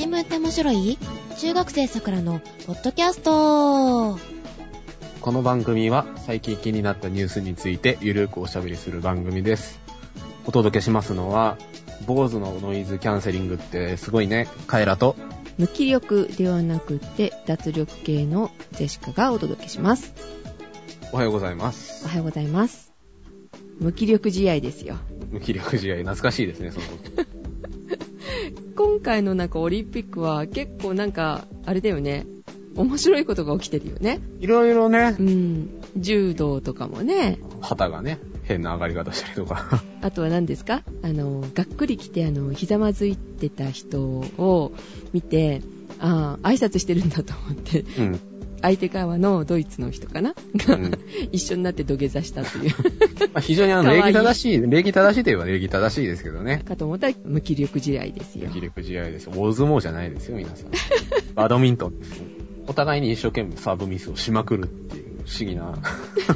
新聞って面白い？中学生さくらのポッドキャストこの番組は最近気になったニュースについてゆるくおしゃべりする番組です。お届けしますのは、坊主のノイズキャンセリングってすごいね、カエラと、無気力ではなくて脱力系のジェシカがお届けします。おはようございますお。はようございます。無気力試合ですよ。無気力試合、懐かしいですね、その。今回のなんかオリンピックは結構なんか、あれだよね。面白いことが起きてるよね。いろいろねう、ん。柔道とかもね。旗がね、変な上がり方したりとか。あとは何ですか？あの、がっくり来て、あの、ひざまずいてた人を見て、ああ、挨拶してるんだと思って、うん。相手側のドイツの人かな？が、うん一緒になって土下座したという。まあ、非常にあの、礼儀正しい、礼儀正しいといえば礼儀正しいですけどね。かと思ったら無気力試合ですよ無。気力試合ですよ。大相撲じゃないですよ、皆さん。バドミントンですよ。お互いに一生懸命サーブミスをしまくるっていう不思議な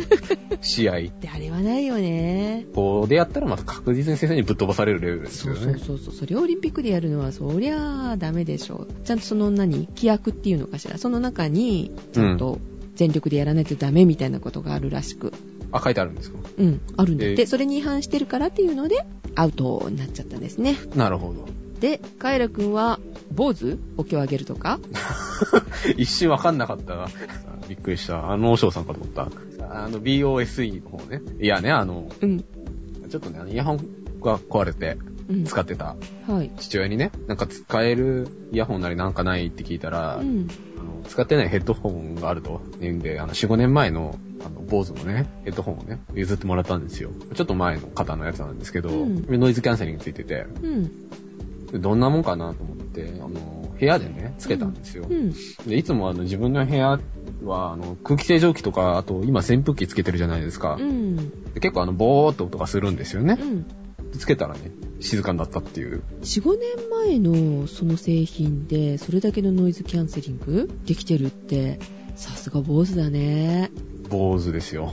試合。で、あれはないよね。こうでやったらまた確実に先生にぶっ飛ばされるレベルですよね。そうそうそう。それをオリンピックでやるのは、そりゃあダメでしょう。ちゃんとその何規約っていうのかしら。その中に、ちゃんと全力でやらないとダメみたいなことがあるらしく。あ、書いてあるんですか？うん、あるんだって。えーそれに違反してるからっていうので、アウトになっちゃったんですね。なるほど。で、カエラくんは、坊主？お経をあげるとか？一瞬わかんなかったな。びっくりした。あの、お嬢さんかと思った。あの、BOSE の方ね。いやね、あの、うん。ちょっとね、イヤホンが壊れてうん。使ってたはい。父親にね、なんか使えるイヤホンなりなんかないって聞いたら、うん。あの使ってないヘッドホンがあると言うんで、あの、4、5年前の、あの、坊主のね、ヘッドホンをね、譲ってもらったんですよ。ちょっと前の型のやつなんですけど、うんノイズキャンセリングついてて、うん。でどんなもんかなと思って、あの、部屋でね、つけたんですよ。うん。で、いつもあの、自分の部屋は、あの、空気清浄機とか、あと、今扇風機つけてるじゃないですか。うん。で結構あの、ボーっと音がするんですよねつけたらね、静かになったっていう。4、5年前のその製品で、それだけのノイズキャンセリングできてるって、さすが坊主だね。坊主ですよ。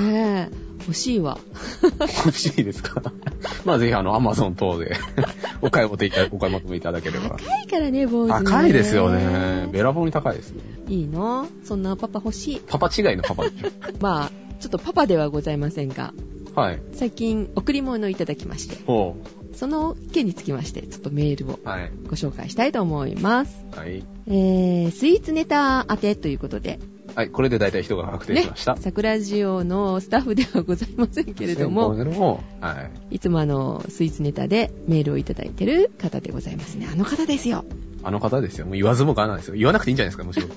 ねえ。欲しいわ。欲しいですか？まあぜひあの、アマゾン等でお買い求めいたお買い求めいただければ。高いからね、坊主、ね。高いですよね。べらぼうに高いですね。いいの？そんなパパ欲しい。パパ違いのパパでし まあ、ちょっとパパではございませんが、ょ。はい。最近贈り物をいただきまして、ほその件につきまして、ちょっとメールをう。はい。ご紹介したいと思います。はい。えー、スイーツネタ当てということで、はい。これで大体人が確定しました。桜ジオのスタッフではございませんけれども、はい。いつもあの、スイーツネタでメールをいただいてる方でございますね。あの方ですよ。あの方ですよ。もう言わずもがなですよ。言わなくていいんじゃないですか、むしろ。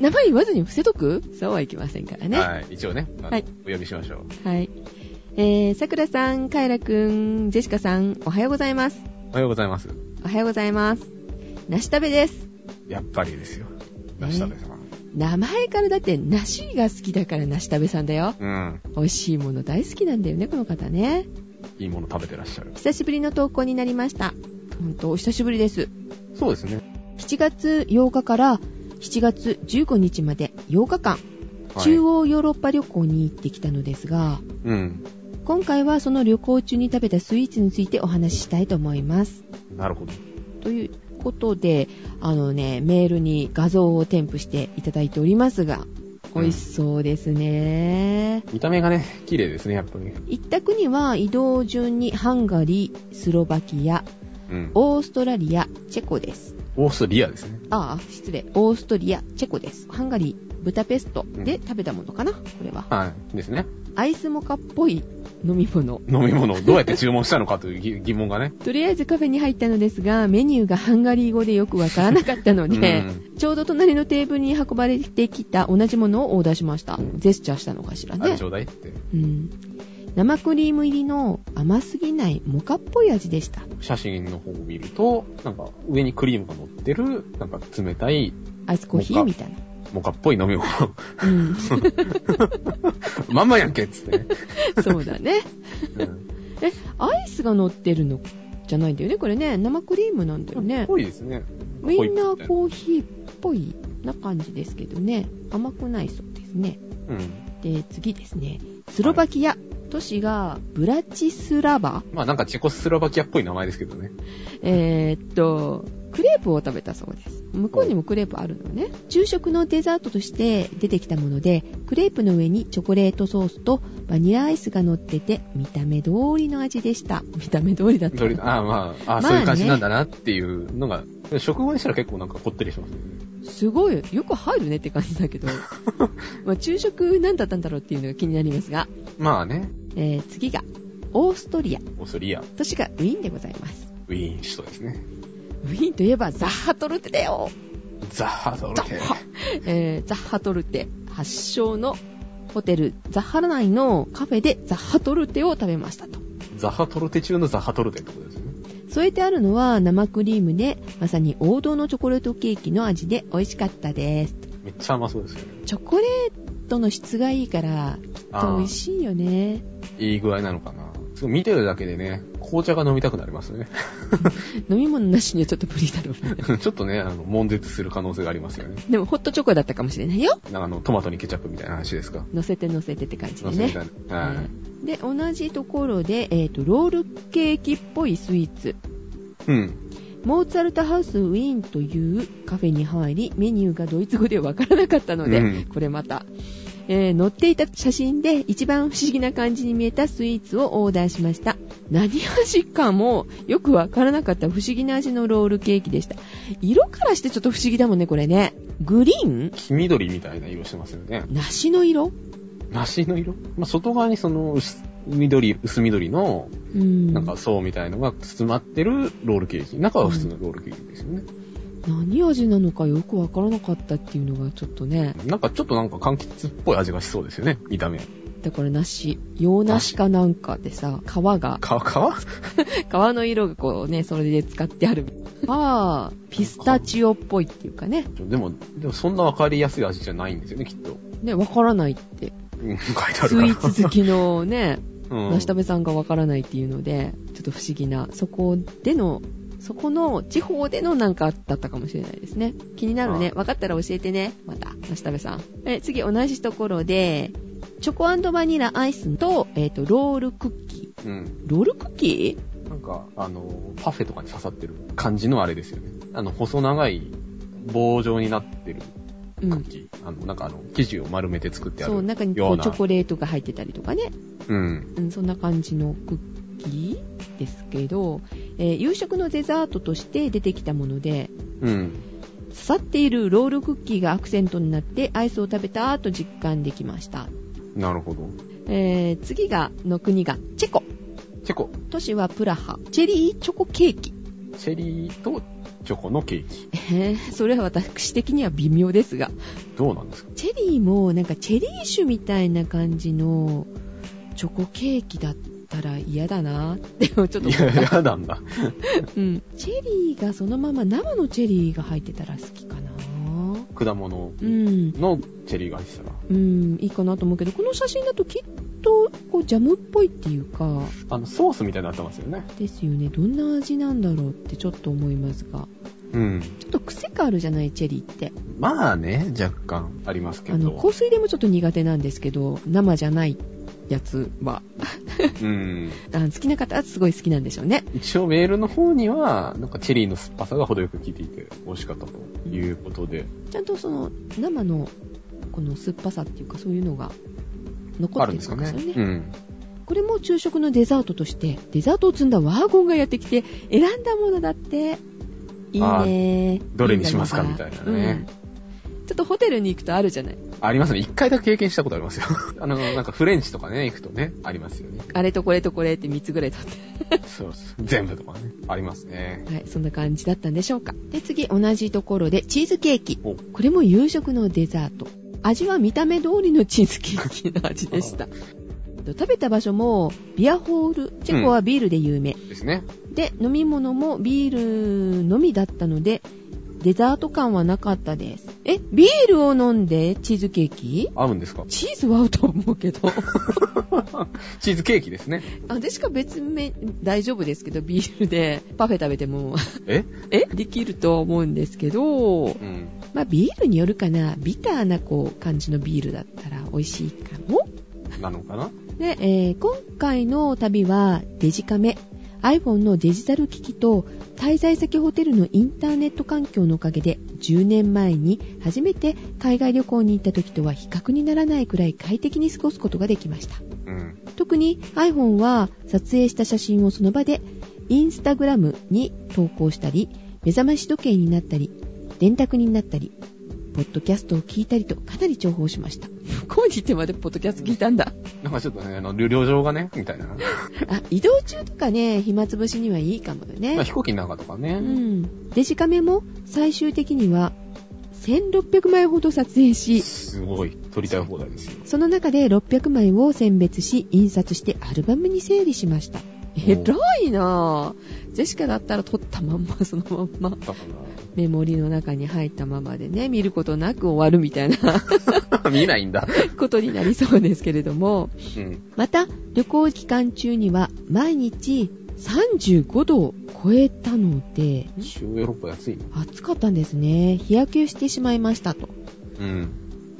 名前言わずに伏せとく？そうはいきませんからね。ははい。一応ね、はいお呼びしましょう。い。えー、桜さん、カエラくん、ジェシカさん、おはようございます。おはようございます。おはようございます。梨食べです。やっぱりですよ。出したですわ。名前からだって梨が好きだから梨食べさんだよ。うん。美味しいもの大好きなんだよね、この方ね。いいもの食べてらっしゃる。久しぶりの投稿になりました。ほんと、お久しぶりです。そうですね。7月8日から7月15日まで8日間、はい中央ヨーロッパ旅行に行ってきたのですが、うん。今回はその旅行中に食べたスイーツについてお話ししたいと思います。なるほど。ということで、あのね、メールに画像を添付していただいておりますが、美味しそうですね。見た目がね、綺麗ですね、やっぱり。行った国は移動順にハンガリー、スロバキア、うん。オーストラリア、チェコです。オーストリアですね。ああ、失礼。オーストリア、チェコです。ハンガリー、ブダペストで食べたものかな、これは。はい。ですね。アイスモカっぽい飲み物。飲み物をどうやって注文したのかという疑疑問がね。とりあえずカフェに入ったのですが、メニューがハンガリー語でよくわからなかったので、ちょうど隣のテーブルに運ばれてきた同じものをオーダーしました。ジェスチャーしたのかしらねあれち。ょうだいって。うん。生クリーム入りの甘すぎないモカっぽい味でした。写真の方を見ると、なんか上にクリームが乗ってる、なんか冷たいアイスコーヒーみたいな。モカっぽい飲み物。うん。まんまやんけっつってね。そうだね。うんえ、アイスが乗ってるのじゃないんだよね、これね。生クリームなんだよね。ぽいですね。ウインナーー。コーヒーっぽいな感じですけどね。甘くないそうですね。うん。で、次ですね。スロバキア都市がブラチスラバまあなんかチェコスロバキアっぽい名前ですけどね。えーっと、クレープを食べたそうです。向こうにもクレープあるのね。昼食のデザートとして出てきたもので、クレープの上にチョコレートソースとバニラアイスが乗ってて、見た目通りの味でした。見た目通りだった。ああまあ、ああ、まあねそういう感じなんだなっていうのが、食後にしたら結構なんかこってりしますよね。すごい、よく入るねって感じだけど。まあ、昼食何だったんだろうっていうのが気になりますが、まあね、えー次が、オーストリア。オーストリア、都市がウィーンでございます。ウィーン首都ですね。ウィーンといえばザッハトルテだよザッハトルテ。ザッハ、えーザッハトルテ発祥のホテルザッハ内のカフェでザッハトルテを食べましたと。ザッハトルテ中のザッハトルテってことですよね。添えてあるのは生クリームで、まさに王道のチョコレートケーキの味で美味しかったです。めっちゃ甘そうですよね。チョコレートの質がいいから、きっと美味しいよね。いい具合なのかな。すごい見てるだけでね、紅茶が飲みたくなりますね。飲み物なしにはちょっと無理だろうね。ちょっとね、あの、悶絶する可能性がありますよね。でもホットチョコだったかもしれないよ。なんかあの、トマトにケチャップみたいな話ですか。乗せて乗せてって感じでね乗せみた。いな。はい。で、同じところで、えっ、と、ロールケーキっぽいスイーツ。うん。モーツァルトハウスウィーンというカフェに入り、メニューがドイツ語でわからなかったので、うんこれまた、えー載っていた写真で一番不思議な感じに見えたスイーツをオーダーしました。何味かもよくわからなかった不思議な味のロールケーキでした。色からしてちょっと不思議だもんね、これね。グリーン？黄緑みたいな色してますよね。梨の色？梨の色？まあ、外側にその薄緑、薄緑の、うん。なんか層みたいのが包まってるロールケーキ。中は普通のロールケーキですよね。何味なのかよくわからなかったっていうのがちょっとね。なんかちょっとなんか柑橘っぽい味がしそうですよね、見た目。だから梨、洋梨かなんかでさ、皮が、皮、皮？皮の色がこうね、それで使ってある。ああ、ピスタチオっぽいっていうかね。でも、でもそんなわかりやすい味じゃないんですよね、きっと。ね、わからないって。うん、書いてあるスイ。ーツ好きのね、うん。梨食べさんがわからないっていうので、ちょっと不思議な、そこでの、そこの地方でのなんかだったかもしれないですね。気になるね。わかったら教えてね。また、梨食べさん。え、次同じところで、チョコバニラアイスと、えっ、と、ロールクッキー。うん。ロールクッキなんか、あの、パフェとかに刺さってる感じのあれですよね。あの、細長い棒状になってるーうん。クッキー。あの、なんかあの、生地を丸めて作ってある。そう、中にこうチョコレートが入ってたりとかね。うん。うん、そんな感じのクッキーですけど、えー夕食のデザートとして出てきたもので、うん。刺さっているロールクッキーがアクセントになってアイスを食べたと実感できました。なるほど。えー次が、の国がチェコ。チェコ、都市はプラハ。チェリーチョコケーキ。チェリーとチョコのケーキ。えーそれは私的には微妙ですが。どうなんですか？チェリーもなんかチェリー酒みたいな感じのチョコケーキだったら嫌だなってちょっと思いや、った。やなんだ。うん。チェリーがそのまま生のチェリーが入ってたら好きかな果物うん。のチェリーが入ってたら。うん、いいかなと思うけど、この写真だときっと、こう、ジャムっぽいっていうか、あの、ソースみたいになってますよね。ですよね。どんな味なんだろうってちょっと思いますが。うん。ちょっと癖があるじゃない、チェリーって。まあね、若干ありますけあの、ど。香水でもちょっと苦手なんですけど、生じゃないやつは、うん。好きな方はすごい好きなんでしょうね。一応メールの方には、なんかチェリーの酸っぱさが程よく効いていて美味しかったということで。ちゃんとその、生の、この酸っぱさっていうか、そういうのが残あってるるんですかね。んですよね。うん。これも昼食のデザートとして、デザートを積んだワーゴンがやってきて、選んだものだって、いいねどれにしますかみたいなねうんちょっとホテルに行くとあるじゃない？ありますね。一回だけ経験したことありますよ。あの、なんかフレンチとかね、行くとね、ありますよね。あれとこれとこれって3つぐらい取って。そうそう。全部とかね。ありますね。はい、そんな感じだったんでしょうか。で、次、同じところでチーズケーキ。おこれも夕食のデザート。味は見た目通りのチーズケーキの味でした。食べた場所もビアホール。チェコはビールで有名。ですね。で、飲み物もビールのみだったので、デザート感はなかったです。え、ビールを飲んでチーズケーキ？合うんですか？チーズは合うと思うけど。チーズケーキですね。あ、でしか別名大丈夫ですけど、ビールでパフェ食べても、え？え？できるとは思うんですけど、うん。まあビールによるかな。ビターなこう感じのビールだったら美味しいかも。なのかな？で、えー今回の旅はデジカメ、iPhone のデジタル機器と滞在先ホテルのインターネット環境のおかげで10年前に初めて海外旅行に行った時とは比較にならないくらい快適に過ごすことができました。うん。特に iPhone は撮影した写真をその場でインスタグラムに投稿したり、目覚まし時計になったり、電卓になったり、ポッドキャストを聞いたりとかなり重宝しました。向こうに行ってまでポッドキャスト聞いたんだ。なんかちょっとね、あの、旅情がね、みたいな。あ、移動中とかね、暇つぶしにはいいかもよね。まあ飛行機の中とかね。うん。デジカメも最終的には1600枚ほど撮影し、すごい、撮りたい放題ですよ。その中で600枚を選別し、印刷してアルバムに整理しました。えらいなぁ。ジェシカだったら撮ったまんま、そのまんま、メモリの中に入ったままでね、見ることなく終わるみたいなら、見ないんだ。ことになりそうですけれども、うん。また、旅行期間中には毎日35度を超えたので、中ヨーロッパ安いね。暑かったんですね。日焼けしてしまいましたと。うん。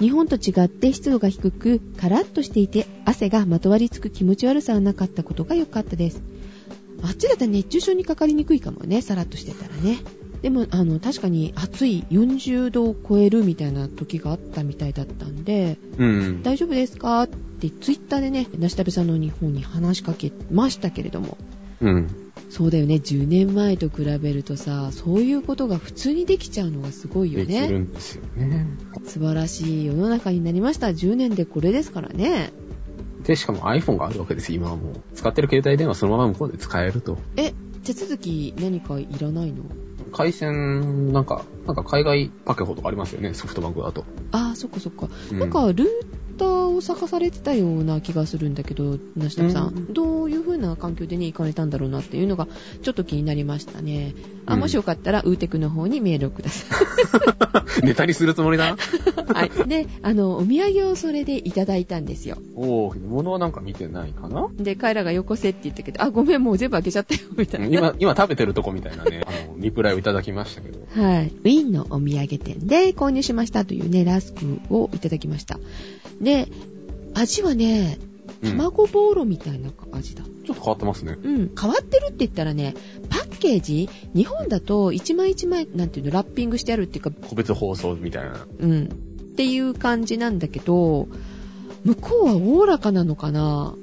日本と違って湿度が低く、カラッとしていて、汗がまとわりつく気持ち悪さはなかったことが良かったです。あっちだったら熱中症にかかりにくいかもね、さらっとしてたらね。でも、あの、確かに暑い40度を超えるみたいな時があったみたいだったんで、うん。大丈夫ですか？ってツイッターでね、なしたべさんの日本に話しかけましたけれども、うん。そうだよね、10年前と比べるとさ、そういうことが普通にできちゃうのがすごいよできるね。んですよね。素晴らしい世の中になりました。10年でこれですからね。で、しかも iPhone があるわけです、今はもう。使ってる携帯電話そのまま向こうで使えると。え、手続き何かいらないの？回線、なんか、なんか海外パケホとかありますよね、ソフトバンクだと。ああ、そっかそっか。うなんか、ルーターを探されてたような気がするんだけど、なしたさん,、うんどういう風な環境でね、行かれたんだろうなっていうのが、ちょっと気になりましたね。あ、うんもしよかったら、ウーテクの方にメールをくださ ネタにするつもりだ？な。い。はい。で、あの、お土産をそれでいただいたんですよ。おー、物はなんか見てないかな？で、カイラがよこせって言ったけど、あ、ごめん、もう全部開けちゃったよ、みたいな。今、今食べてるとこみたいなね、あの、リプライをいただきましたけど。はい。ウィーンのお土産店で購入しましたというね、ラスクをいただきました。で、味はね、うん卵ボーロみたいな味だ。ちょっと変わってますね。うん。変わってるって言ったらね、パッケージ、日本だと一枚一枚、なんていうの、ラッピングしてあるっていうか、個別包装みたいな。うん。っていう感じなんだけど、向こうはおおらかなのかな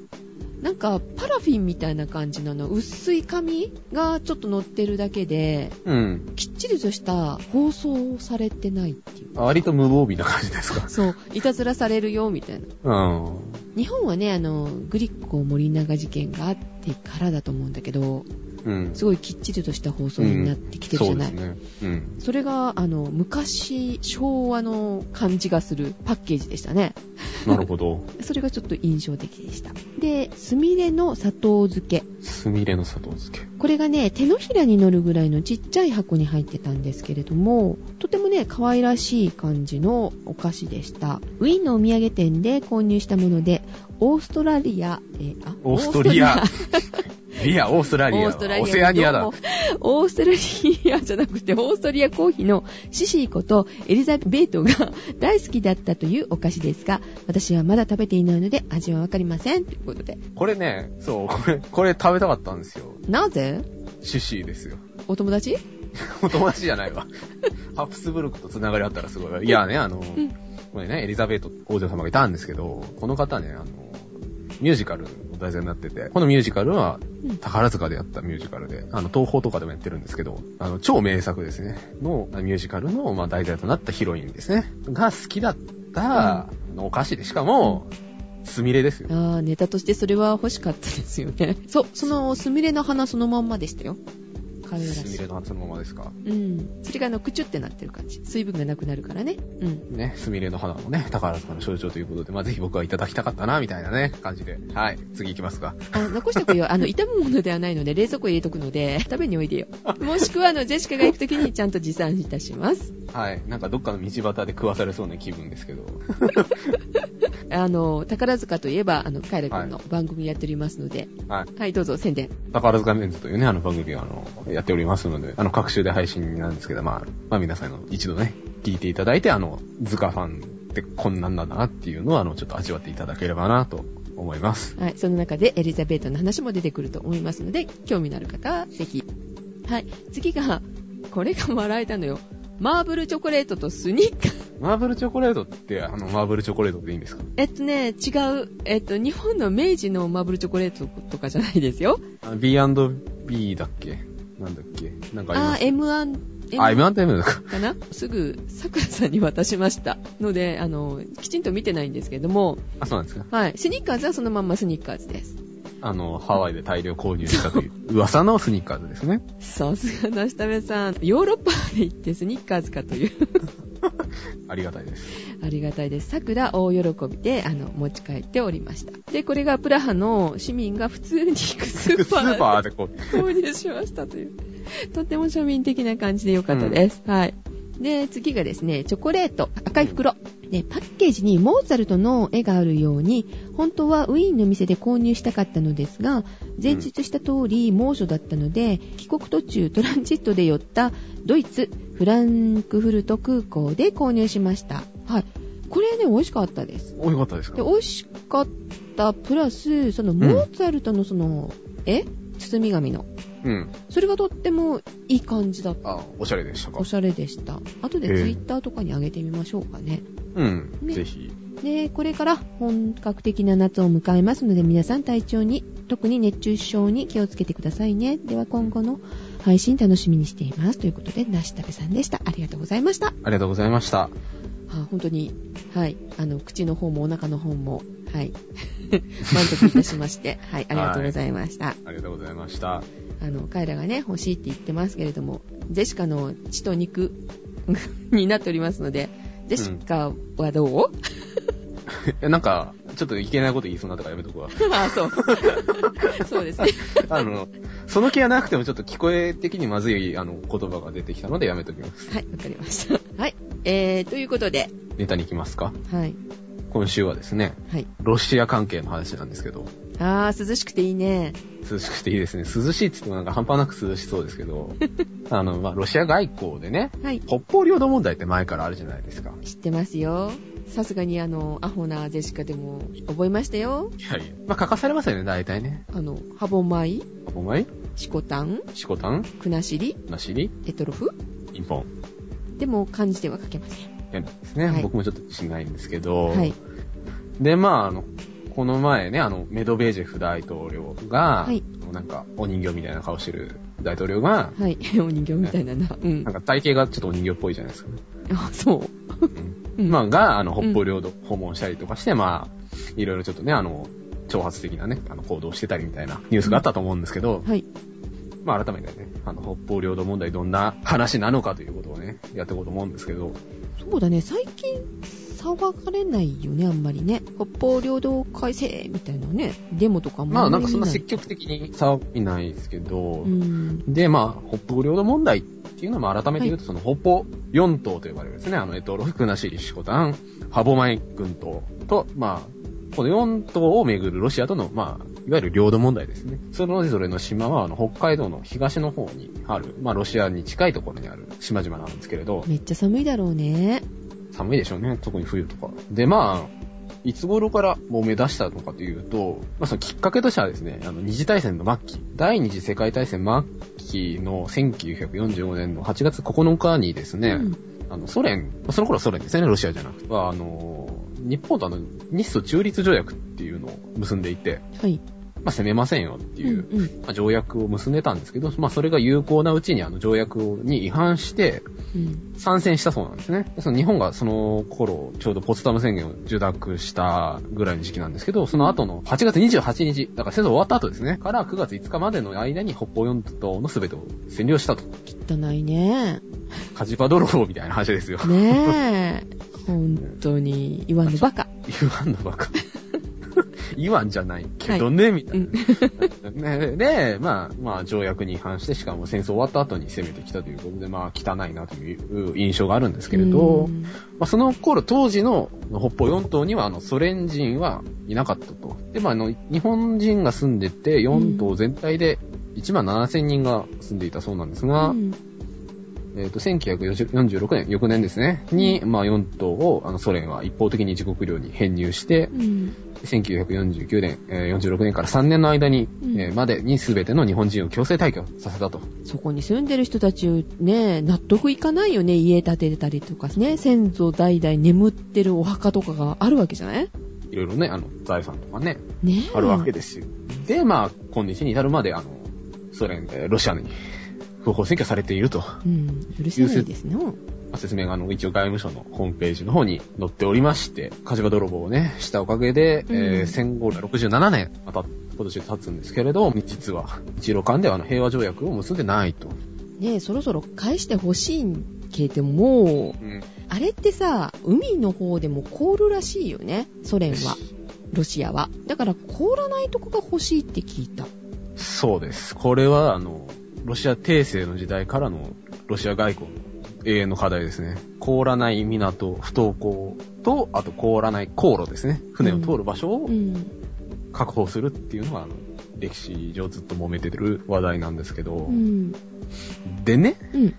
なんか、パラフィンみたいな感じなの。薄い紙がちょっと乗ってるだけで、うん。きっちりとした包装されてないっていう。割と無防備な感じですか？そう、いたずらされるよ、みたいな。うん。日本はね、あの、グリッコ森永事件があってからだと思うんだけど、うん。すごいきっちりとした包装になってきてるじゃない。そうですね。うん。それが、あの、昔、昭和の感じがするパッケージでしたね。なるほど。それがちょっと印象的でした。で、スミレの砂糖漬け。すみれの砂糖漬け。これがね、手のひらに乗るぐらいのちっちゃい箱に入ってたんですけれども、とてもね、可愛らしい感じのお菓子でした。ウィーンのお土産店で購入したもので、オーストラリア、えーあオーストリアいや、オーストラリア。オーストラリアオセアニアだオーストラリアじゃなくて、オーストリアコーヒーのシシーことエリザベートが 大好きだったというお菓子ですが、私はまだ食べていないので味はわかりません。ということで。これね、そう、これ、これ食べたかったんですよ。なぜ？シシーですよ。お友達？お友達じゃないわ。ハプスブルクと繋がりあったらすごい。いやね、あの、んこれね、エリザベート王女様がいたんですけど、この方ね、あの、ミュージカルの題材になってて、このミュージカルはうん宝塚でやったミュージカルで、あの、東宝とかでもやってるんですけど、あの、超名作ですね、のミュージカルの、まあ、題材となったヒロインですね、が好きだった、のお菓子で、しかも、スミレですよ。ああ、ネタとしてそれは欲しかったですよね。そう、そのスミレの花そのまんまでしたよ。可愛らしいスミレ。の初のままですか。うん。それがあの、くちゅってなってる感じ。水分がなくなるからね。うん。ね、スミレの花もね、宝塚の象徴ということで、まあ、ぜひ僕はいただきたかったな、みたいなね、感じで。はい、次行きますか。あ、残しておくよ。あの、傷むものではないので、冷蔵庫入れとくので、食べにおいでよ。もしくは、あの、ジェシカが行くときにちゃんと持参いたします。はい。なんかどっかの道端で食わされそうな気分ですけど。あの、宝塚といえば、あの、カイラ君の番組やっておりますので、はい。はい、どうぞ、宣伝。宝塚メンズというね、あの番組が、あの、やっておりますので、あの、各週で配信なんですけど、まあ、まあ皆さんの一度ね、聞いていただいて、あの、図鑑ファンってこんなんだなっていうのを、あの、ちょっと味わっていただければなと思います。はい。その中でエリザベートの話も出てくると思いますので、興味のある方はぜひ。はい。次が、これが笑えたのよ。マーブルチョコレートとスニッカー。マーブルチョコレートって、あの、マーブルチョコレートでいいんですか？えっとね、違う。えっと、日本の明治のマーブルチョコレートとかじゃないですよ。あ B&B だっけ？なんだっけ？なんかありあー、ます M1、あ、M1 と M だか。かな？すぐ、桜さんに渡しました。ので、あの、きちんと見てないんですけども、あ、そうなんですか？はい。スニッカーズはそのまんまスニッカーズです。あの、ハワイで大量購入したという 噂のスニッカーズですね。さすが、なしたべさん。ヨーロッパで行ってスニッカーズかという。ありがたいです。ありがたいです。桜大喜びで、あの、持ち帰っておりました。で、これがプラハの市民が普通に行くスースパーーパーでこう、購入しましたという。とっても庶民的な感じでよかったです。はい。で、次がですね、チョコレート、赤い袋。で、パッケージにモーツァルトの絵があるように、本当はウィーンの店で購入したかったのですが、前述した通り猛暑だったので、帰国途中トランジットで寄ったドイツ、フランクフルト空港で購入しました。はい。これね、美味しかったです。およかったですで、か美味しかった、プラス、その、モーツァルトのその、絵？包み紙の。うん。それがとってもいい感じだった。あ、おしゃれでしたか？おしゃれでした。後でええツイッターとかに上げてみましょうかね。うん。ねぜひ。で、これから本格的な夏を迎えますので、皆さん体調に、特に熱中症に気をつけてくださいね。では今後の配信楽しみにしています。ということで、なしたべさんでした。ありがとうございました。ありがとうございました。あ本当に、はい、あの、口の方もお腹の方も、はい、満足いたしまして、はい、ありがとうございました。ありがとうございました。あの、彼らがね、欲しいって言ってますけれども、ジェシカの血と肉になっておりますので、ジェシカはどう、いや、なんか、ちょっといけないこと言いそうになったからやめとくわ。あそう。そうですね。あの、その気がなくてもちょっと聞こえ的にまずい、あの、言葉が出てきたのでやめときます。はい、わかりました。はい。えー、ということで、ネタに行きますかはい。今週はですね、はい。ロシア関係の話なんですけど、あー、涼しくていいね。涼しくていいですね。涼しいって言ってもなんか半端なく涼しそうですけど、あの、まあ、ロシア外交でね、はい。北方領土問題って前からあるじゃないですか。知ってますよ。さすがにあの、アホなジェシカでも覚えましたよ。いやいや。まあ、書かされますよね、大体ね。あの、ハボ米、お前シコタン、シコタン？クナシリ、なしり？エトロフ？インポン。でも漢字では書けません。変なんですね、はい僕もちょっと自信ないんですけど、はい。で、まあ、あの、この前ね、あの、メドベージェフ大統領が、はいなんか、お人形みたいな顔してる大統領が、はい。お人形みたいなな。うんなん。か体型がちょっとお人形っぽいじゃないですか、ね。あ、そう。うんまあ、が、あの、北方領土訪問したりとかして、まあ、いろいろちょっとね、あの、挑発的なね、あの、行動をしてたりみたいなニュースがあったと思うんですけど、はい。まあ、改めてね、あの、北方領土問題どんな話なのかということをね、やっていこうと思うんですけど、そうだね、最近、騒がれないよね、あんまりね。北方領土改正みたいなね、デモとかもまあ、なんかそんな積極的に騒ぎないですけど、うん。で、まあ、北方領土問題っていうのも改めて言うと、その北方四島と呼ばれるですね、あの、えっと、ロフクナシリシコタン、ハボマイ群島と、まあ、この四島をめぐるロシアとの、まあ、いわゆる領土問題ですね。それぞれの島は、あの、北海道の東の方にある、まあ、ロシアに近いところにある島々なんですけれど、めっちゃ寒いだろうね。寒いでしょうね、特に冬とか。で、まあ、いつ頃からもう目指したのかというと、まあそのきっかけとしてはですね、あの、二次大戦の末期、第二次世界大戦末期の1945年の8月9日にですね、うんあの、ソ連、まあその頃はソ連ですね、ロシアじゃなくて、はあの、日本とあの、日ソ中立条約っていうのを結んでいて、はい。まあ攻めませんよっていう、うんうん。まあ、条約を結んでたんですけど、まあそれが有効なうちにあの条約に違反して、うん。参戦したそうなんですね。でその日本がその頃、ちょうどポツダム宣言を受諾したぐらいの時期なんですけど、その後の8月28日、だから戦争終わった後ですね、から9月5日までの間に北方四島の全てを占領したと。汚いね。火事場泥棒みたいな話ですよ。ねえ。本当に、言わんのバカ。言わんのばか。言わんじゃないけどね、みたいな。ねで、まあ、まあ、条約に違反して、しかも戦争終わった後に攻めてきたということで、まあ、汚いなという印象があるんですけれど、うんまあ、その頃、当時の北方四島には、あの、ソ連人はいなかったと。で、まあ、あの、日本人が住んでて、四島全体で1万7千人が住んでいたそうなんですが、うんえっ、と、1946年、翌年ですね、に、まあ、4島を、あの、ソ連は一方的に自国領に編入してう、ん。1949年、えー46年から3年の間に、うんえーまでに全ての日本人を強制退去させたと。そこに住んでる人たちね、納得いかないよね。家建てたりとかね、先祖代々眠ってるお墓とかがあるわけじゃない？いろいろね、あの、財産とかね、ねあるわけですよ。で、まあ、今日に至るまで、あの、ソ連、えーロシアに不法占拠されていると。うん。許せないですね。説明があの、一応外務省のホームページの方に載っておりまして、火事場泥棒をね、したおかげで、うんえー戦後67年、また今年経つんですけれど、実は、日露間ではあの平和条約を結んでないと。ねえ、そろそろ返してほしいけども、うん。あれってさ、海の方でも凍るらしいよね。ソ連は。ロシアは。だから凍らないとこが欲しいって聞いた。そうです。これは、あの、ロシア帝政の時代からのロシア外交の永遠の課題ですね。凍らない港、不登校と、あと凍らない航路ですね。船を通る場所をうん。確保するっていうのが、あの歴史上ずっと揉めてる話題なんですけど、うん。でね、うん。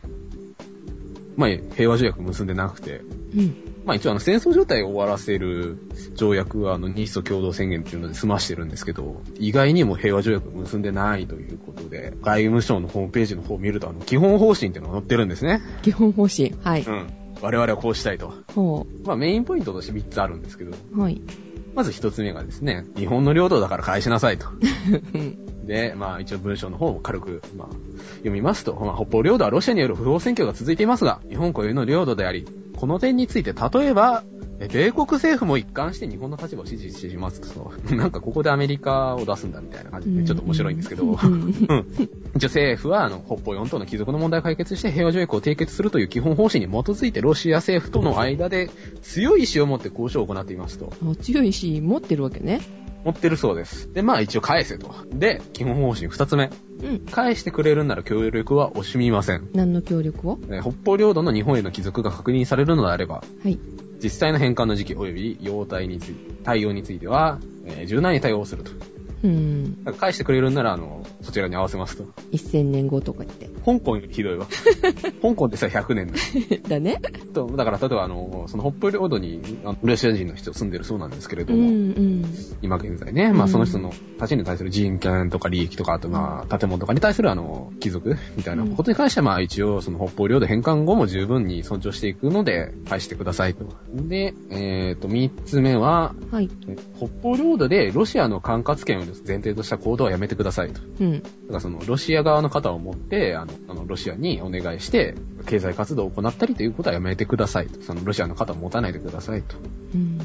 まあ、平和条約結んでなくて、うん。まあ一応あの戦争状態を終わらせる条約はあの日ソ共同宣言っていうので済ましてるんですけど、意外にも平和条約結んでないということで、外務省のホームページの方を見るとあの基本方針っていうのが載ってるんですね。基本方針。はい。うん。我々はこうしたいと。ほまあメインポイントとして3つあるんですけど、う。はい。まず1つ目がですね、日本の領土だから返しなさいと。うん。で、まあ一応文章の方を軽く、まあ、読みますと、まあ、北方領土はロシアによる不法占拠が続いていますが、日本固有の領土であり、この点について例えば、米国政府も一貫して日本の立場を支持しますと。なんかここでアメリカを出すんだみたいな感じで、ちょっと面白いんですけど、うんうん一応政府は、あの、北方四島の帰属の問題を解決して平和条約を締結するという基本方針に基づいてロシア政府との間で強い意志を持って交渉を行っていますと。あ強いし、持ってるわけね。持ってるそうです。で、まあ一応返せと。で、基本方針二つ目。うん。返してくれるんなら協力は惜しみません。何の協力を？えー北方領土の日本への帰属が確認されるのであれば、はい。実際の返還の時期及び容態について、対応については、えー柔軟に対応すると。うん。返してくれるんなら、あの、そちらに合わせますと。1000年後とか言って。香港よりひどいわ。香港ってさ、100年だだね。と。だから、例えば、あの、その北方領土に、あのロシア人の人住んでるそうなんですけれども、うんうん。今現在ね、まあうんその人のたちに対する人権とか利益とか、あとまあ建物とかに対するあの、貴族みたいなことに関してはまあ一応その北方領土返還後も十分に尊重していくので、返してくださいと。で、えっ、と、三つ目は、はい。北方領土でロシアの管轄権を前提とした行動はやめてくださいと。だうん。からそのロシア側の方を持って、あの、あのロシアにお願いして、経済活動を行ったりということはやめてくださいと。そのロシアの方を持たないでくださいと。うん。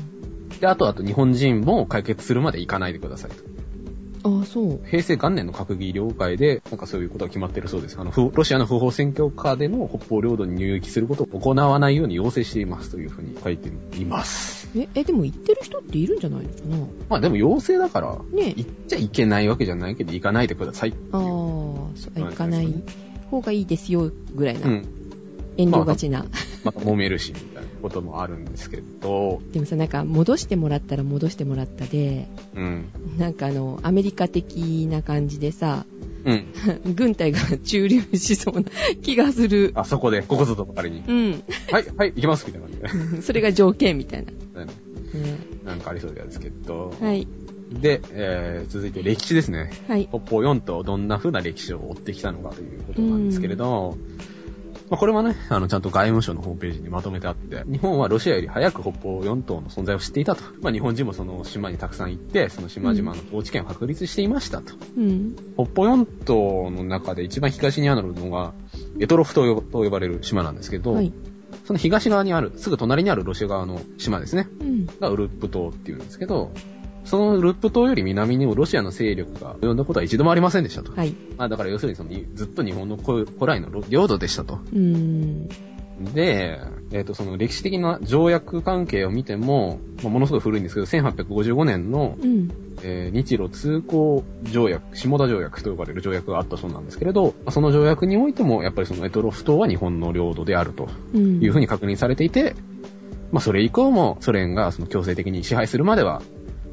で、あとあと日本人も解決するまで行かないでくださいと。ああ、そう。平成元年の閣議了解で、なんかそういうことが決まってるそうです。あの、不ロシアの不法占拠下での北方領土に入域することを行わないように要請していますというふうに書いています。え、え、でも言ってる人っているんじゃないのかな？まあでも要請だから、ね行っちゃいけないわけじゃないけど、行かないでください。ああ、行かない方がいいですよ、ぐらいな。うん。遠慮がちな。また揉めるし、みたいなこともあるんですけど、でもさ、なんか、戻してもらったら戻してもらったで、うん。なんかあの、アメリカ的な感じでさ、うん。軍隊が駐留しそうな気がする。あそこで、ここぞとばかりに、うん。はい、はい、行きます、みたいな感じで。それが条件みたいな。うんねなんかありそうですけど。はい。で、えー、続いて歴史ですね。はい。北方四島どんな風な歴史を追ってきたのかということなんですけれど、まあ、これはね、あの、ちゃんと外務省のホームページにまとめてあって、日本はロシアより早く北方四島の存在を知っていたと。まあ、日本人もその島にたくさん行って、その島々の統治権を確立していましたと。うん。北方四島の中で一番東にあるのが、エトロフ島と呼ばれる島なんですけど、はい。その東側にある、すぐ隣にあるロシア側の島ですね。うん。がウルップ島っていうんですけど、そのウルップ島より南にもロシアの勢力が及んだことは一度もありませんでしたと。はい。まあだから要するにそのずっと日本の古古来の領土でしたと。うーん。で、えっ、とその歴史的な条約関係を見ても、まあ、ものすごい古いんですけど、1855年の、うん。えー日露通行条約、下田条約と呼ばれる条約があったそうなんですけれど、まあその条約においてもやっぱりそのエトロフ島は日本の領土であるとうん。いうふうに確認されていて、まあそれ以降もソ連がその強制的に支配するまでは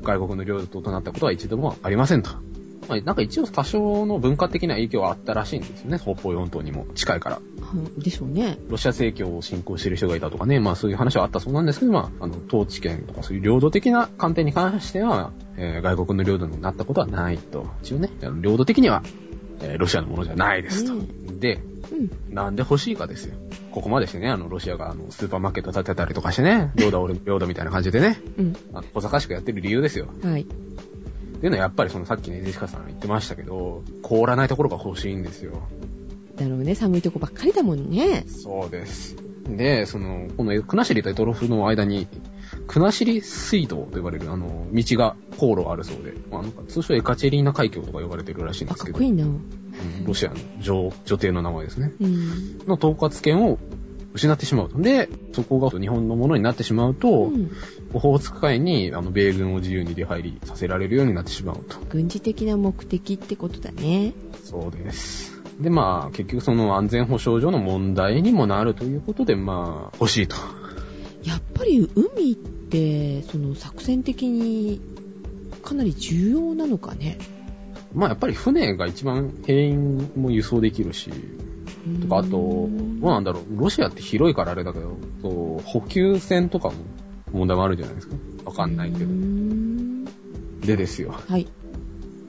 外国の領土となったことは一度もありませんと。まあ、まあなんか一応多少の文化的な影響はあったらしいんですよね、北方四島にも近いから。うんでしょうね。ロシア正教を信仰している人がいたとかね、まあそういう話はあったそうなんですけど、まあ、あの、統治権とかそういう領土的な観点に関しては、えー外国の領土になったことはないと。一応ね、領土的には、えーロシアのものじゃないですと。うで、うん。なんで欲しいかですよ。ここまでしてね、あの、ロシアがあの、スーパーマーケット建てたりとかしてね、領土は俺の領土みたいな感じでね、うん。あの小賢しくやってる理由ですよ。はい。っていうのはやっぱりそのさっきね、ジェシカさん言ってましたけど、凍らないところが欲しいんですよ。だろうね、寒いとこばっかりだもんね。そうです。で、その、この国後とトロフの間に、国後水道と呼ばれる、あの、道が、航路があるそうで、まあ、なんか通称エカチェリーナ海峡とか呼ばれてるらしいんであ、すけど、かっこいいな。うんロシアの女女帝の名前ですね。うん。の統括権を失ってしまうと。で、そこが日本のものになってしまうと、うんオホーツク海に、あの、米軍を自由に出入りさせられるようになってしまうと。軍事的な目的ってことだね。そうです。で、まあ、結局その安全保障上の問題にもなるということで、まあ、欲しいと。やっぱり海って、その作戦的にかなり重要なのかね。まあ、やっぱり船が一番兵員も輸送できるし、とか、あと、どうなんだろう、ロシアって広いからあれだけど、そう補給船とかも問題もあるじゃないですか。わかんないけど。でですよ。はい。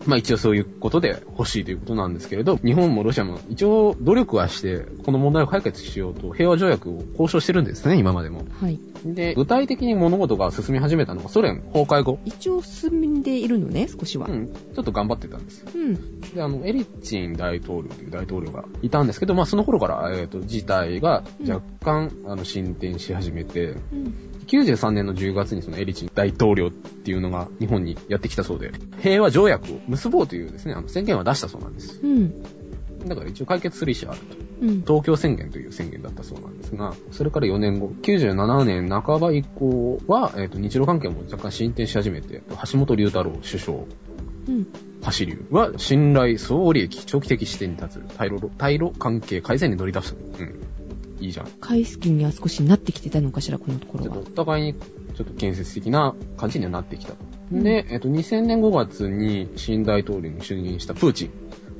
まあ一応そういうことで欲しいということなんですけれど、日本もロシアも一応努力はして、この問題を解決しようと平和条約を交渉してるんですね、今までも。はい。で、具体的に物事が進み始めたのがソ連崩壊後。一応進んでいるのね、少しは。うん、ちょっと頑張ってたんです。うん。で、あの、エリッチン大統領という大統領がいたんですけど、まあその頃から、えっ、と、事態が若干、あの、進展し始めて、うん。93年の10月にそのエリチン大統領っていうのが日本にやってきたそうで、平和条約を結ぼうというですね、あの宣言は出したそうなんです。うん。だから一応解決する意思はあると。うん。東京宣言という宣言だったそうなんですが、それから4年後、97年半ば以降は、えっ、と、日露関係も若干進展し始めて、橋本龍太郎首相、うん。橋流は信頼総利益長期的視点に立つ対ロ対ロ関係改善に乗り出した。うん。いいじゃん。返す気には少しなってきてたのかしら、このところは。お互いにちょっと建設的な感じにはなってきたと。うんで、えっと、2000年5月に新大統領に就任したプーチン。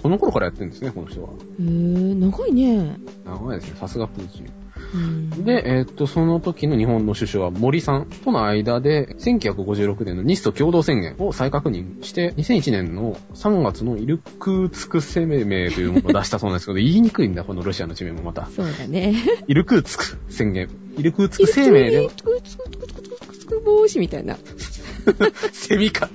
この頃からやってるんですね、この人は。へぇ長いね。長いですね、さすがプーチン。うん。で、えっと、その時の日本の首相は森さんとの間で、1956年の日ソ共同宣言を再確認して、2001年の3月のイルクーツク声明というものを出したそうなんですけど、言いにくいんだ、このロシアの地名もまた。そうだね。イルクーツク宣言。イルクーツク声明で、つくつくつくつくつくつく帽子みたいな。セミか。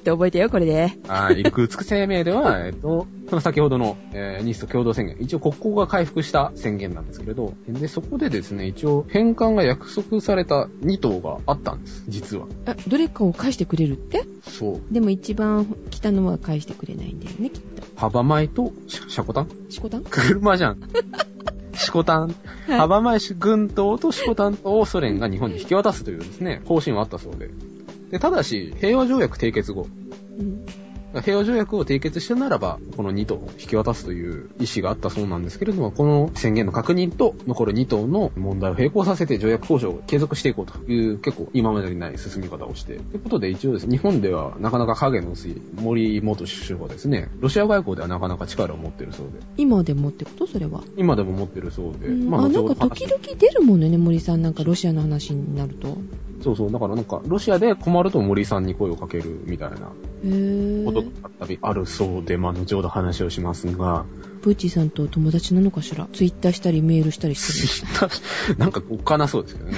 きっと覚えてよ、これで。あイルクーツク声明では、えっと、その先ほどの、えー日ソ共同宣言、一応国交が回復した宣言なんですけれど、で、そこでですね、一応返還が約束された2島があったんです、実は。あ、どれかを返してくれるって？そう。でも一番来たのは返してくれないんだよね、きっと。幅前とシャシャコタン？シコタン？車じゃん。シコタン。はい幅前軍島とシコタン島をソ連が日本に引き渡すというですね、方針はあったそうで。で、ただし、平和条約締結後、うん。平和条約を締結したならば、この2島を引き渡すという意思があったそうなんですけれども、この宣言の確認と残る2島の問題を並行させて条約交渉を継続していこうという結構今までにない進み方をして。ということで一応ですね、日本ではなかなか影の薄い森元首相はですね、ロシア外交ではなかなか力を持ってるそうで、今でもってこと？それは。今でも持ってるそうで、うん、あ、なんか時々出るもんね、森さん。なんかロシアの話になると。そうそう、だからなんか、ロシアで困ると森さんに声をかけるみたいなことがー。あったりあるそうで、まあ、後ほど話をしますが、プーチーさんと友達なのかしら？ツイッターしたりメールしたりしてる。なんかおっかなそうですけどね。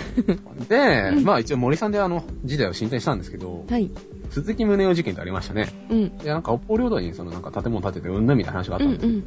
で、まあ一応森さんであの、事態を進展したんですけど、はい。鈴木宗男事件ってありましたね。うん。で、なんか北方領土にそのなんか建物建ててうんぬんみたいな話があったんですけど、うん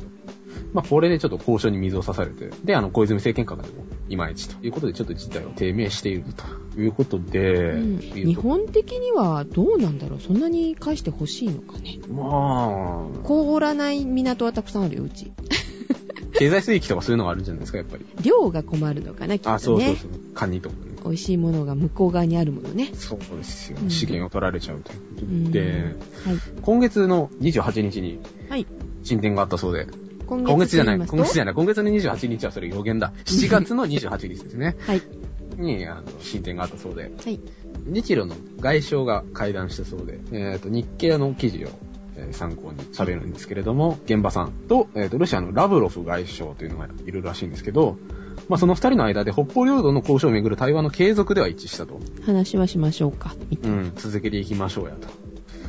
まあこれでちょっと交渉に水を差されて、で、あの、小泉政権下でもいまいちと。いうことでちょっと事態を低迷しているということで、うん、日本的にはどうなんだろう？そんなに返してほしいのかね？まあ、凍らない港はたくさんあるようち。経済水域とかそういうのがあるんじゃないですか、やっぱり。量が困るのかなきっとね。あ、そうそうそう。カニとかね。美味しいものが向こう側にあるものね。そうですよ。う。ん。資源を取られちゃうということうん。で、はい。今月の28日にはい。進展があったそうで、今今月じゃない、今月じまゃない、今月の28日はそれ予言だ。7月の28日ですね。はいに、あの、進展があったそうで、はい日露の外相が会談したそうで、えっ、と、日経の記事を、えー参考に喋るんですけれども、現場さんと、えっ、と、ロシアのラブロフ外相というのがいるらしいんですけど、まあ、その二人の間で北方領土の交渉をめぐる対話の継続では一致したと。話はしましょうか。うん、続けていきましょうやと。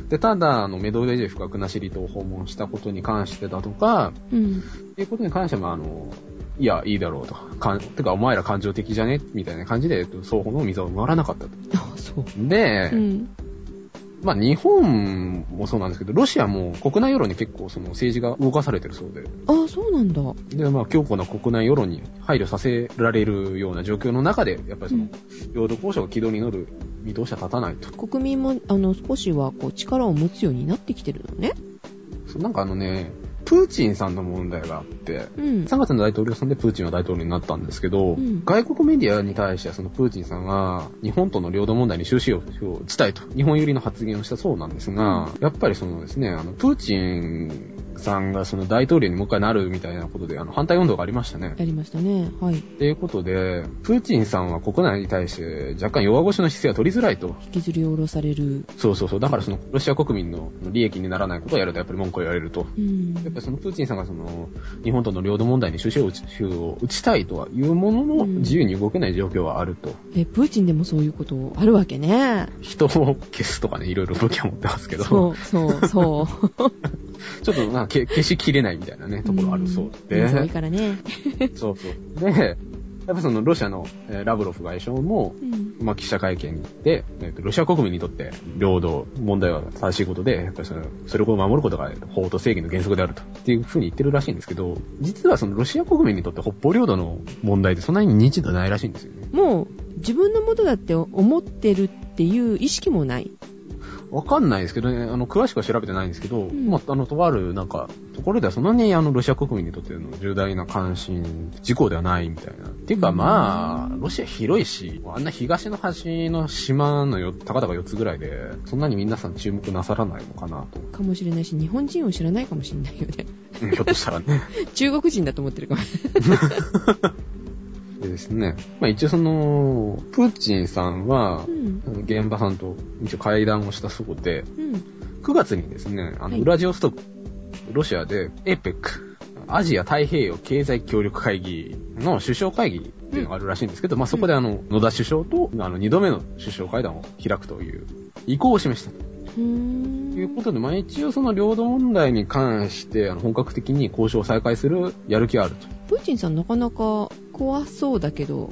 で、ただ、あの、メドベージェフが国後島を訪問したことに関してだとか、うん。っていうことに関しても、あの、いや、いいだろうと。かん、てか、お前ら感情的じゃね？みたいな感じで、えっと双方の溝を埋まらなかったと。あ、そう。で、うん。まあ、日本もそうなんですけど、ロシアも国内世論に結構その政治が動かされてるそうで、あ、そうなんだ。で、まあ、強固な国内世論に配慮させられるような状況の中で、やっぱりその、領土交渉が軌道に乗る見通しは立たないと。国民も、あの、少しは、こう、力を持つようになってきてるのね。そうなんかあのね、プーチンさんの問題があって、うん。3月の大統領選でプーチンは大統領になったんですけど、うん外国メディアに対してはそのプーチンさんが日本との領土問題に終止符を打ちたいと、日本寄りの発言をしたそうなんですが、やっぱりそのですね、あの、プーチンさんがその大統領にもう一回なるみたいなことで、あの、反対運動がありましたね。やりましたね。はい。っていうことで、プーチンさんは国内に対して若干弱腰の姿勢が取りづらいと。引きずり下ろされる。そうそうそう。だからその、ロシア国民の利益にならないことをやるとやっぱり文句を言われると。うん。やっぱりそのプーチンさんがその、日本との領土問題に終止符を打ちたいとはいうものの、うん自由に動けない状況はあると。え、プーチンでもそういうことあるわけね。人を消すとかね、いろいろ武器を持ってますけど、そう、そう、そう。ちょっとなんかけ消しきれないみたいなね、ところあるそうで。んそういからね。そうそう。で、やっぱそのロシアのえーラブロフ外相も、うん。まあ、記者会見で、えっとロシア国民にとって領土問題は正しいことで、やっぱりそのそれを守ることが法と正義の原則であると、っていうふうに言ってるらしいんですけど、実はそのロシア国民にとって北方領土の問題ってそんなに認知度ないらしいんですよね。もう、自分のもとだって思ってるっていう意識もない。わかんないですけどね、あの、詳しくは調べてないんですけど、んまあ、あの、とある、なんか、ところではそんなに、あの、ロシア国民にとっての重大な関心事項ではないみたいな。っていうか、まあ、ロシア広いし、あんな東の端の島のよ、たかだか4つぐらいで、そんなに皆さん注目なさらないのかなと。かもしれないし、日本人を知らないかもしれないよね。うんひょっとしたらね。中国人だと思ってるかもしれない。でですね、まあ一応その、プーチンさんはう、ん。現場さんと一応会談をしたそうで、うん。9月にですね、あの、はいウラジオストク、ロシアで APEC、アジア太平洋経済協力会議の首相会議っていうのがあるらしいんですけど、まあそこであの、野田首相と、あの、2度目の首相会談を開くという意向を示したとうーん。いうことで、まあ一応その領土問題に関して、あの、本格的に交渉を再開するやる気があると。プーチンさんなかなか怖そうだけど、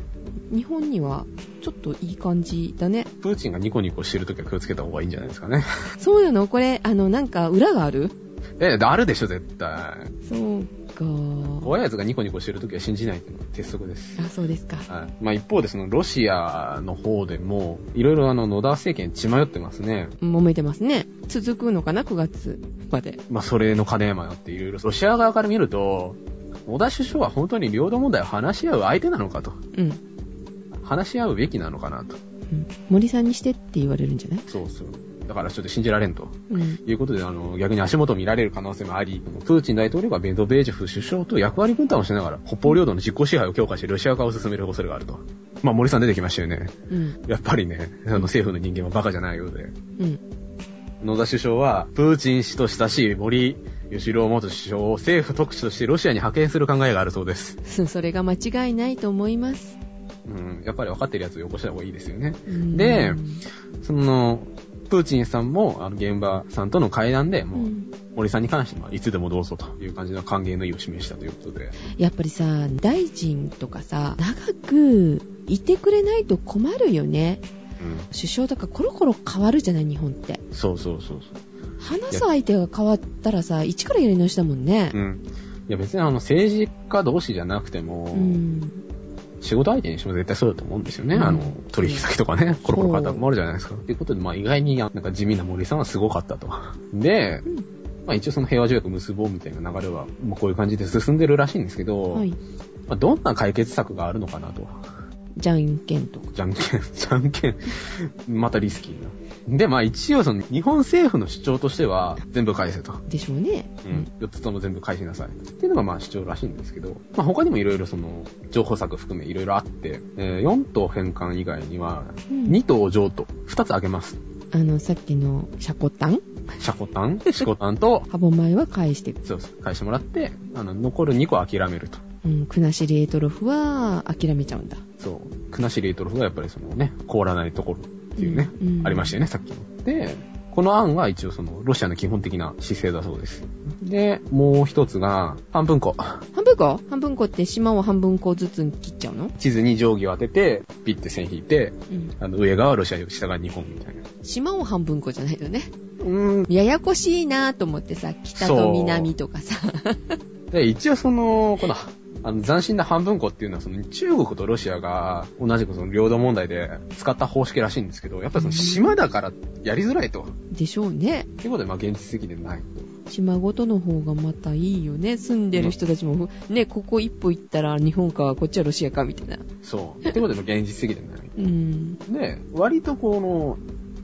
日本にはちょっといい感じだね。プーチンがニコニコしてるときは気をつけた方がいいんじゃないですかね。そうなの？これ、あの、なんか裏がある？え、あるでしょ、絶対。そうか。怖い奴がニコニコしてるときは信じないっていうのが鉄則です。あ、そうですか。はい。まあ一方でそのロシアの方でも、いろいろあの野田政権血迷ってますね。揉めてますね。続くのかな ?9 月まで。まあそれの金迷っていろいろ、ロシア側から見ると、野田首相は本当に領土問題を話し合う相手なのかと。うん。話し合うべきなのかなと。うん森さんにしてって言われるんじゃない？そうそう。だからちょっと信じられんと。うん。いうことで、あの、逆に足元を見られる可能性もあり、プーチン大統領がメドベージェフ首相と役割分担をしながら、北方領土の実効支配を強化してロシア化を進める恐れがあると。まあ森さん出てきましたよね。うん。やっぱりね、あの政府の人間はバカじゃないようで。うん。野田首相は、プーチン氏と親しい森吉郎元首相を政府特使としてロシアに派遣する考えがあるそうです。そそれが間違いないと思います。うん、やっぱり分かってるやつをよこした方がいいですよね。うんでその、プーチンさんも、あの、現場さんとの会談で、もう、うん森さんに関しては、いつでもどうぞという感じの歓迎の意を示したということで。やっぱりさ、大臣とかさ、長くいてくれないと困るよね。う首相とかコロコロ変わるじゃない、日本って。ん。そうそうそう話す相手が変わったらさ、一からやり直しだもんねそう。。うん。いや別にあの、政治家同士じゃなくても、うん。仕事相手にしても絶対そうだと思うんですよね。うんあの、取引先とかね、コロコロ変わったら困るじゃないですか。ということで、まあ意外になんか地味な森さんはすごかったと。で、うんまあ一応その平和条約結ぼうみたいな流れは、もうこういう感じで進んでるらしいんですけど、はい。まあ、どんな解決策があるのかなと。じゃんけんとか。じゃんけん、じゃんけん、またリスキーな。で、まあ一応その日本政府の主張としては、全部返せと。でしょうね。うん。4つとも全部返しなさい。っていうのがまあ主張らしいんですけど、まあ他にもいろいろその、情報策含めいろいろあって、えー4島返還以外には、うん2島譲渡、2つあげます。あの、さっきのシャコタンシャコタン、シコタンと、ハボ米は返して、そうそう、返してもらって、あの、残る2個諦めると。うん、クナシリエトロフは諦めちゃうんだ。そう。クナシリエトロフがやっぱりそのね、凍らないところっていうね、うんうんありましたよね、さっきの。で、この案が一応その、ロシアの基本的な姿勢だそうです。で、もう一つが、半分個。半分個半分個って島を半分個ずつ切っちゃうの？地図に定規を当てて、ピッて線引いて、うん。あの、上側はロシア、下側日本みたいな。島を半分個じゃないのね。うーん。ややこしいなと思ってさ、北と南とかさ。で、一応その、この、あの、斬新な半分個っていうのは、その、中国とロシアが、同じくその、領土問題で使った方式らしいんですけど、やっぱりその、島だから、やりづらいと。でしょうね。ということで、まあ、現実的でない。島ごとの方がまたいいよね。住んでる人たちも、ね、ここ一歩行ったら日本か、こっちはロシアか、みたいな。そう。ということで、まあ現実的でない。うん。で、割とこの、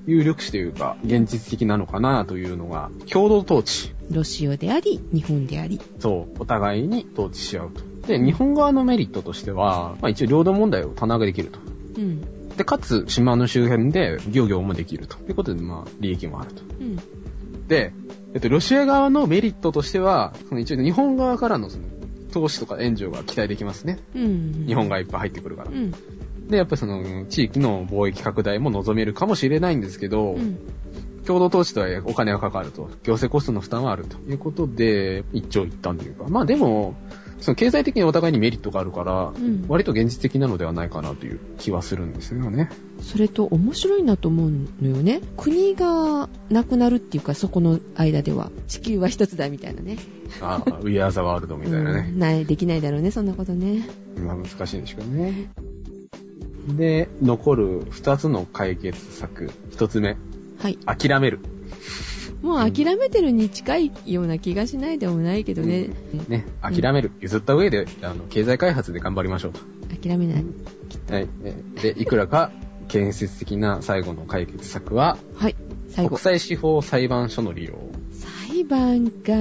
有力視というか、現実的なのかなというのが、共同統治。ロシアであり、日本であり。そう、お互いに統治し合うと。で、日本側のメリットとしては、まあ一応領土問題を棚上げできると。うん。で、かつ、島の周辺で漁業もできると。いうことで、まあ、利益もあると。うん。で、えっと、ロシア側のメリットとしては、その一応日本側からのその、投資とか援助が期待できますね。うん。日本がいっぱい入ってくるからう。ん。で、やっぱりその、地域の貿易拡大も望めるかもしれないんですけど、うん。共同投資とはお金がかかると、行政コストの負担はあるということで、一長一短というか、まあでも、その経済的にお互いにメリットがあるから、うん割と現実的なのではないかなという気はするんですよね。それと面白いなと思うのよね。国がなくなるっていうか、そこの間では。地球は一つだみたいなね。ああ、ウィアーザワールドみたいなねう。んない、できないだろうね、そんなことね。まあ難しいんでしょうね。で、残る二つの解決策。一つ目、はい。諦める。もう諦めてるに近いような気がしないでもないけどね。ね、諦める。譲った上で、あの、経済開発で頑張りましょうと。諦めない。はい。えで、いくらか建設的な最後の解決策は、はい。最後国。際司法裁判所の利用。裁判か。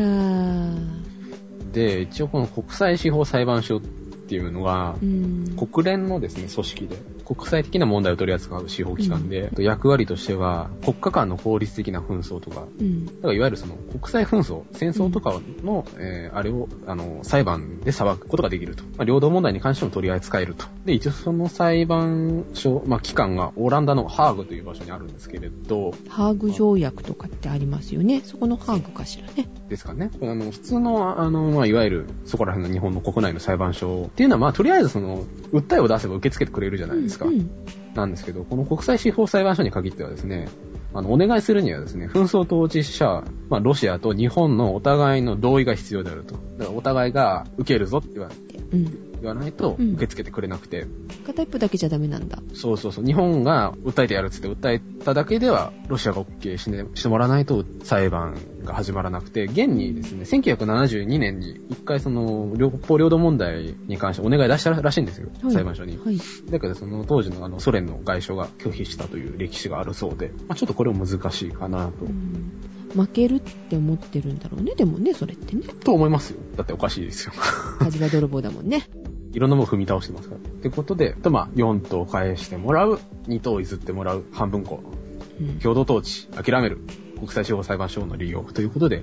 で、一応この国際司法裁判所っていうのがう、ん。国連のですね、組織で、国際的な問題を取り扱う司法機関で、役割としては、国家間の法律的な紛争とか、うん。だからいわゆるその国際紛争、戦争とかの、えーあれを、あの、裁判で裁くことができると。まあ、領土問題に関しても取り扱えると。で、一応その裁判所、まあ、機関がオランダのハーグという場所にあるんですけれど、ハーグ条約とかってありますよね。そこのハーグかしらね。ですかね。あの、普通の、あの、まあ、いわゆる、そこら辺の日本の国内の裁判所っていうのは、まあ、とりあえずその、訴えを出せば受け付けてくれるじゃないですか。うんうんなんですけど、この国際司法裁判所に限ってはですね、あの、お願いするにはですね、紛争当事者、まあ、ロシアと日本のお互いの同意が必要であると。だからお互いが受けるぞって言わうん。言わないとうん受け付けてくれなくて、片一方だけじゃダメなんだ。そうそうそう、日本が訴えてやるっつって訴えただけでは、ロシアが OK し,、ね、してもらわないと裁判が始まらなくて、現にですね、1972年に一回その、両方領土問題に関してお願い出したらしいんですよ、はい裁判所に。はい。だけどその当時のあのソ連の外相が拒否したという歴史があるそうで、まあ、ちょっとこれも難しいかなと。うん負けるって思ってるんだろうね。でもね、それってね。と思いますよ。だっておかしいですよ。火事場泥棒だもんね。いろんなもの踏み倒してますから。ってことで、とまあ、4等返してもらう、2等譲ってもらう、半分こ、うん共同統治、諦める、国際司法裁判所の利用ということで、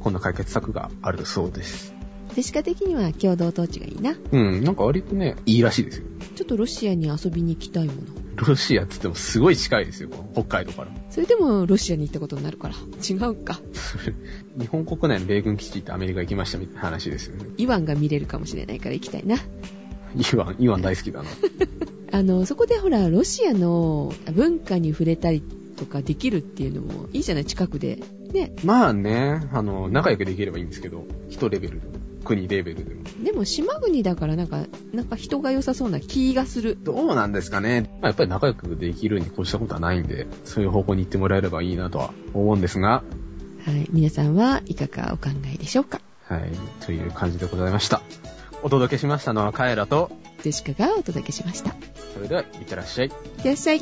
こんな解決策があるそうです。ジェシカ的には共同統治がいいな。うん、なんか割とね、いいらしいですよ。ちょっとロシアに遊びに行きたいもの。ロシアって言ってもすごい近いですよ、北海道から。それでもロシアに行ったことになるから。違うか。日本国内の米軍基地ってアメリカ行きましたみたいな話ですよね。イワンが見れるかもしれないから行きたいな。イワン、イワン大好きだな。あの、そこでほら、ロシアの文化に触れたりとかできるっていうのもいいじゃない近くで。ね。まあね、あの、仲良くできればいいんですけど、人レベルでも、国レベルでも。でも島国だからなんか、なんか人が良さそうな気がする。どうなんですかね。まあ、やっぱり仲良くできるに越したことはないんで、そういう方向に行ってもらえればいいなとは思うんですが、はい。皆さんはいかがお考えでしょうか？はい、という感じでございました。お届けしましたのはカエラと、ジェシカがお届けしました。いそれでは、いってらっしゃい。ってらっしゃい。